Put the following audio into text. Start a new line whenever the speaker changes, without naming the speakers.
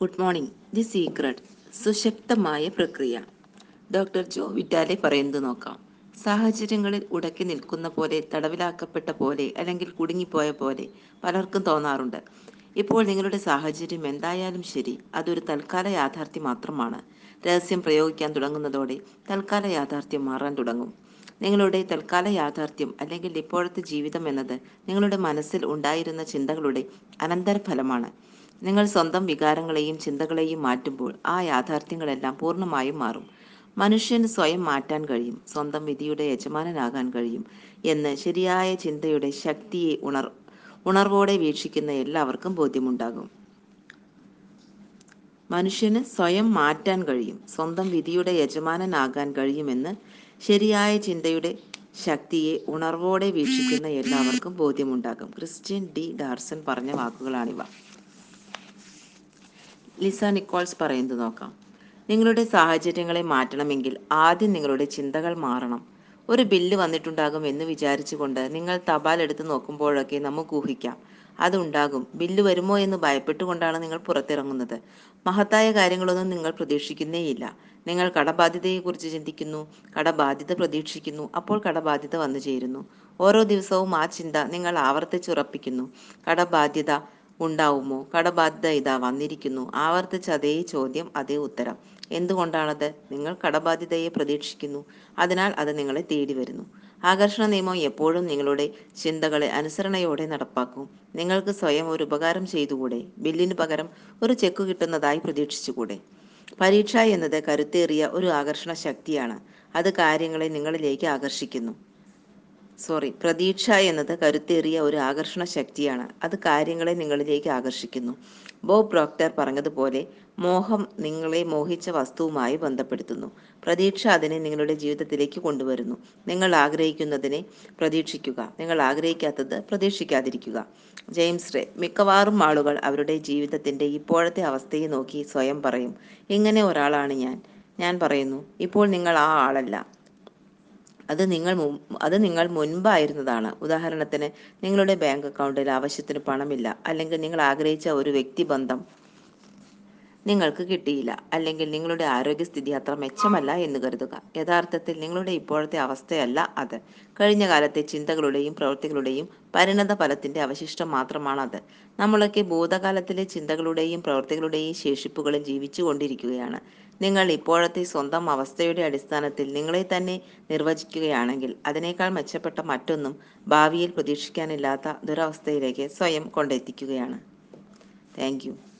Good morning. The secret. സുശക്തമായ പ്രക്രിയ. Doctor ജോ വിറ്റാലെ പറയുന്നത് നോക്കാം. സാഹചര്യങ്ങളിൽ ഉടക്കി നിൽക്കുന്ന പോലെ തടവിലാക്കപ്പെട്ട പോലെ അല്ലെങ്കിൽ കുടുങ്ങിപ്പോയ പോലെ പലർക്കും തോന്നാറുണ്ട്. ഇപ്പോൾ നിങ്ങളുടെ സാഹചര്യം എന്തായാലും ശരി. അതൊരു തൽക്കാല യാഥാർത്ഥ്യം മാത്രമാണ്. രഹസ്യം പ്രയോഗിക്കാൻ തുടങ്ങുന്നതോടെ തൽക്കാല യാഥാർത്ഥ്യം മാറാൻ തുടങ്ങും. നിങ്ങളുടെ തൽക്കാല യാഥാർത്ഥ്യം അല്ലെങ്കിൽ ഇപ്പോഴത്തെ ജീവിതം എന്നത് നിങ്ങളുടെ മനസ്സിൽ ഉണ്ടായിരുന്ന ചിന്തകളുടെ അനന്തരഫലമാണ്. നിങ്ങൾ സ്വന്തം വികാരങ്ങളെയും ചിന്തകളെയും മാറ്റുമ്പോൾ ആ യാഥാർത്ഥ്യങ്ങളെല്ലാം പൂർണമായും മാറും. മനുഷ്യന് സ്വയം മാറ്റാൻ കഴിയും സ്വന്തം വിധിയുടെ യജമാനനാകാൻ കഴിയും എന്ന് ശരിയായ ചിന്തയുടെ ശക്തിയെ ഉണർ ഉണർവോടെ വീക്ഷിക്കുന്ന എല്ലാവർക്കും ബോധ്യമുണ്ടാകും. മനുഷ്യന് സ്വയം മാറ്റാൻ കഴിയും സ്വന്തം വിധിയുടെ യജമാനനാകാൻ കഴിയുമെന്ന് ശരിയായ ചിന്തയുടെ ശക്തിയെ ഉണർവോടെ വീക്ഷിക്കുന്ന എല്ലാവർക്കും ബോധ്യമുണ്ടാകും. Christian D. ഡാർസൺ പറഞ്ഞ വാക്കുകളാണിവ. ലിസ നിക്കോൾസ് പറയുന്നത് നോക്കാം. നിങ്ങളുടെ സാഹചര്യങ്ങളെ മാറ്റണമെങ്കിൽ ആദ്യം നിങ്ങളുടെ ചിന്തകൾ മാറണം. ഒരു ബില്ല് വന്നിട്ടുണ്ടാകും എന്ന് വിചാരിച്ചുകൊണ്ട് നിങ്ങൾ തപാൽ എടുത്ത് നോക്കുമ്പോഴൊക്കെ നമുക്ക് ഊഹിക്കാം. അതുണ്ടാകും ബില്ല് വരുമോ എന്ന് ഭയപ്പെട്ടുകൊണ്ടാണ് നിങ്ങൾ പുറത്തിറങ്ങുന്നത്. മഹത്തായ കാര്യങ്ങളൊന്നും നിങ്ങൾ പ്രതീക്ഷിക്കുന്നേയില്ല. നിങ്ങൾ കടബാധ്യതയെക്കുറിച്ച് ചിന്തിക്കുന്നു കടബാധ്യത പ്രതീക്ഷിക്കുന്നു അപ്പോൾ കടബാധ്യത വന്നു ചേരുന്നു. ഓരോ ദിവസവും ആ ചിന്ത നിങ്ങൾ ആവർത്തിച്ചുറപ്പിക്കുന്നു. കടബാധ്യത ഉണ്ടാവുമോ? കടബാധ്യത ഇതാ വന്നിരിക്കുന്നു. ആവർത്തിച്ച അതേ ചോദ്യം അതേ ഉത്തരം. എന്തുകൊണ്ടാണത്? നിങ്ങൾ കടബാധ്യതയെ പ്രതീക്ഷിക്കുന്നു. അതിനാൽ അത് നിങ്ങളെ തേടി വരുന്നു. ആകർഷണ നിയമം എപ്പോഴും നിങ്ങളുടെ ചിന്തകളെ അനുസരണയോടെ നടപ്പാക്കും. നിങ്ങൾക്ക് സ്വയം ഒരു ഉപകാരം ചെയ്തുകൂടെ? ബില്ലിന് പകരം ഒരു ചെക്ക് കിട്ടുന്നതായി പ്രതീക്ഷിച്ചുകൂടെ? പരീക്ഷ എന്നത് കരുത്തേറിയ ഒരു ആകർഷണ ശക്തിയാണ്. അത് കാര്യങ്ങളെ നിങ്ങളിലേക്ക് ആകർഷിക്കുന്നു. സോറി പ്രതീക്ഷ എന്നത് കരുത്തേറിയ ഒരു ആകർഷണ ശക്തിയാണ്. അത് കാര്യങ്ങളെ നിങ്ങളിലേക്ക് ആകർഷിക്കുന്നു. ബോ പ്രോക്ടർ പറഞ്ഞതുപോലെ മോഹം നിങ്ങളെ മോഹിച്ച വസ്തുവുമായി ബന്ധപ്പെടുത്തുന്നു. പ്രതീക്ഷ അതിനെ നിങ്ങളുടെ ജീവിതത്തിലേക്ക് കൊണ്ടുവരുന്നു. നിങ്ങൾ ആഗ്രഹിക്കുന്നതിനെ പ്രതീക്ഷിക്കുക. നിങ്ങൾ ആഗ്രഹിക്കാത്തത് പ്രതീക്ഷിക്കാതിരിക്കുക. ജെയിംസ് റേ മിക്കവാറും ആളുകൾ അവരുടെ ജീവിതത്തിന്റെ ഇപ്പോഴത്തെ അവസ്ഥയെ നോക്കി സ്വയം പറയും ഇങ്ങനെ ഒരാളാണ് ഞാൻ. ഞാൻ പറയുന്നു ഇപ്പോൾ നിങ്ങൾ ആ ആളല്ല. അത് നിങ്ങൾ അത് നിങ്ങൾ മുൻപായിരുന്നതാണ്. ഉദാഹരണത്തിന് നിങ്ങളുടെ ബാങ്ക് അക്കൗണ്ടിൽ ആവശ്യത്തിന് പണമില്ല അല്ലെങ്കിൽ നിങ്ങൾ ആഗ്രഹിച്ച ഒരു വ്യക്തിബന്ധം നിങ്ങൾക്ക് കിട്ടിയില്ല അല്ലെങ്കിൽ നിങ്ങളുടെ ആരോഗ്യസ്ഥിതി അത്ര മെച്ചമല്ല എന്ന് കരുതുക. യഥാർത്ഥത്തിൽ നിങ്ങളുടെ ഇപ്പോഴത്തെ അവസ്ഥയല്ല അത്. കഴിഞ്ഞ കാലത്തെ ചിന്തകളുടെയും പ്രവൃത്തികളുടെയും പരിണത ഫലത്തിന്റെ അവശിഷ്ടം മാത്രമാണത് നമ്മളൊക്കെ ഭൂതകാലത്തിലെ ചിന്തകളുടെയും പ്രവൃത്തികളുടെയും ശേഷിപ്പുകളും ജീവിച്ചു കൊണ്ടിരിക്കുകയാണ് നിങ്ങൾ ഇപ്പോഴത്തെ സ്വന്തം അവസ്ഥയുടെ അടിസ്ഥാനത്തിൽ നിങ്ങളെ തന്നെ നിർവചിക്കുകയാണെങ്കിൽ അതിനേക്കാൾ മെച്ചപ്പെട്ട മറ്റൊന്നും ഭാവിയിൽ പ്രതീക്ഷിക്കാനില്ലാത്ത ദുരവസ്ഥയിലേക്ക് സ്വയം കൊണ്ടെത്തിക്കുകയാണ്. താങ്ക്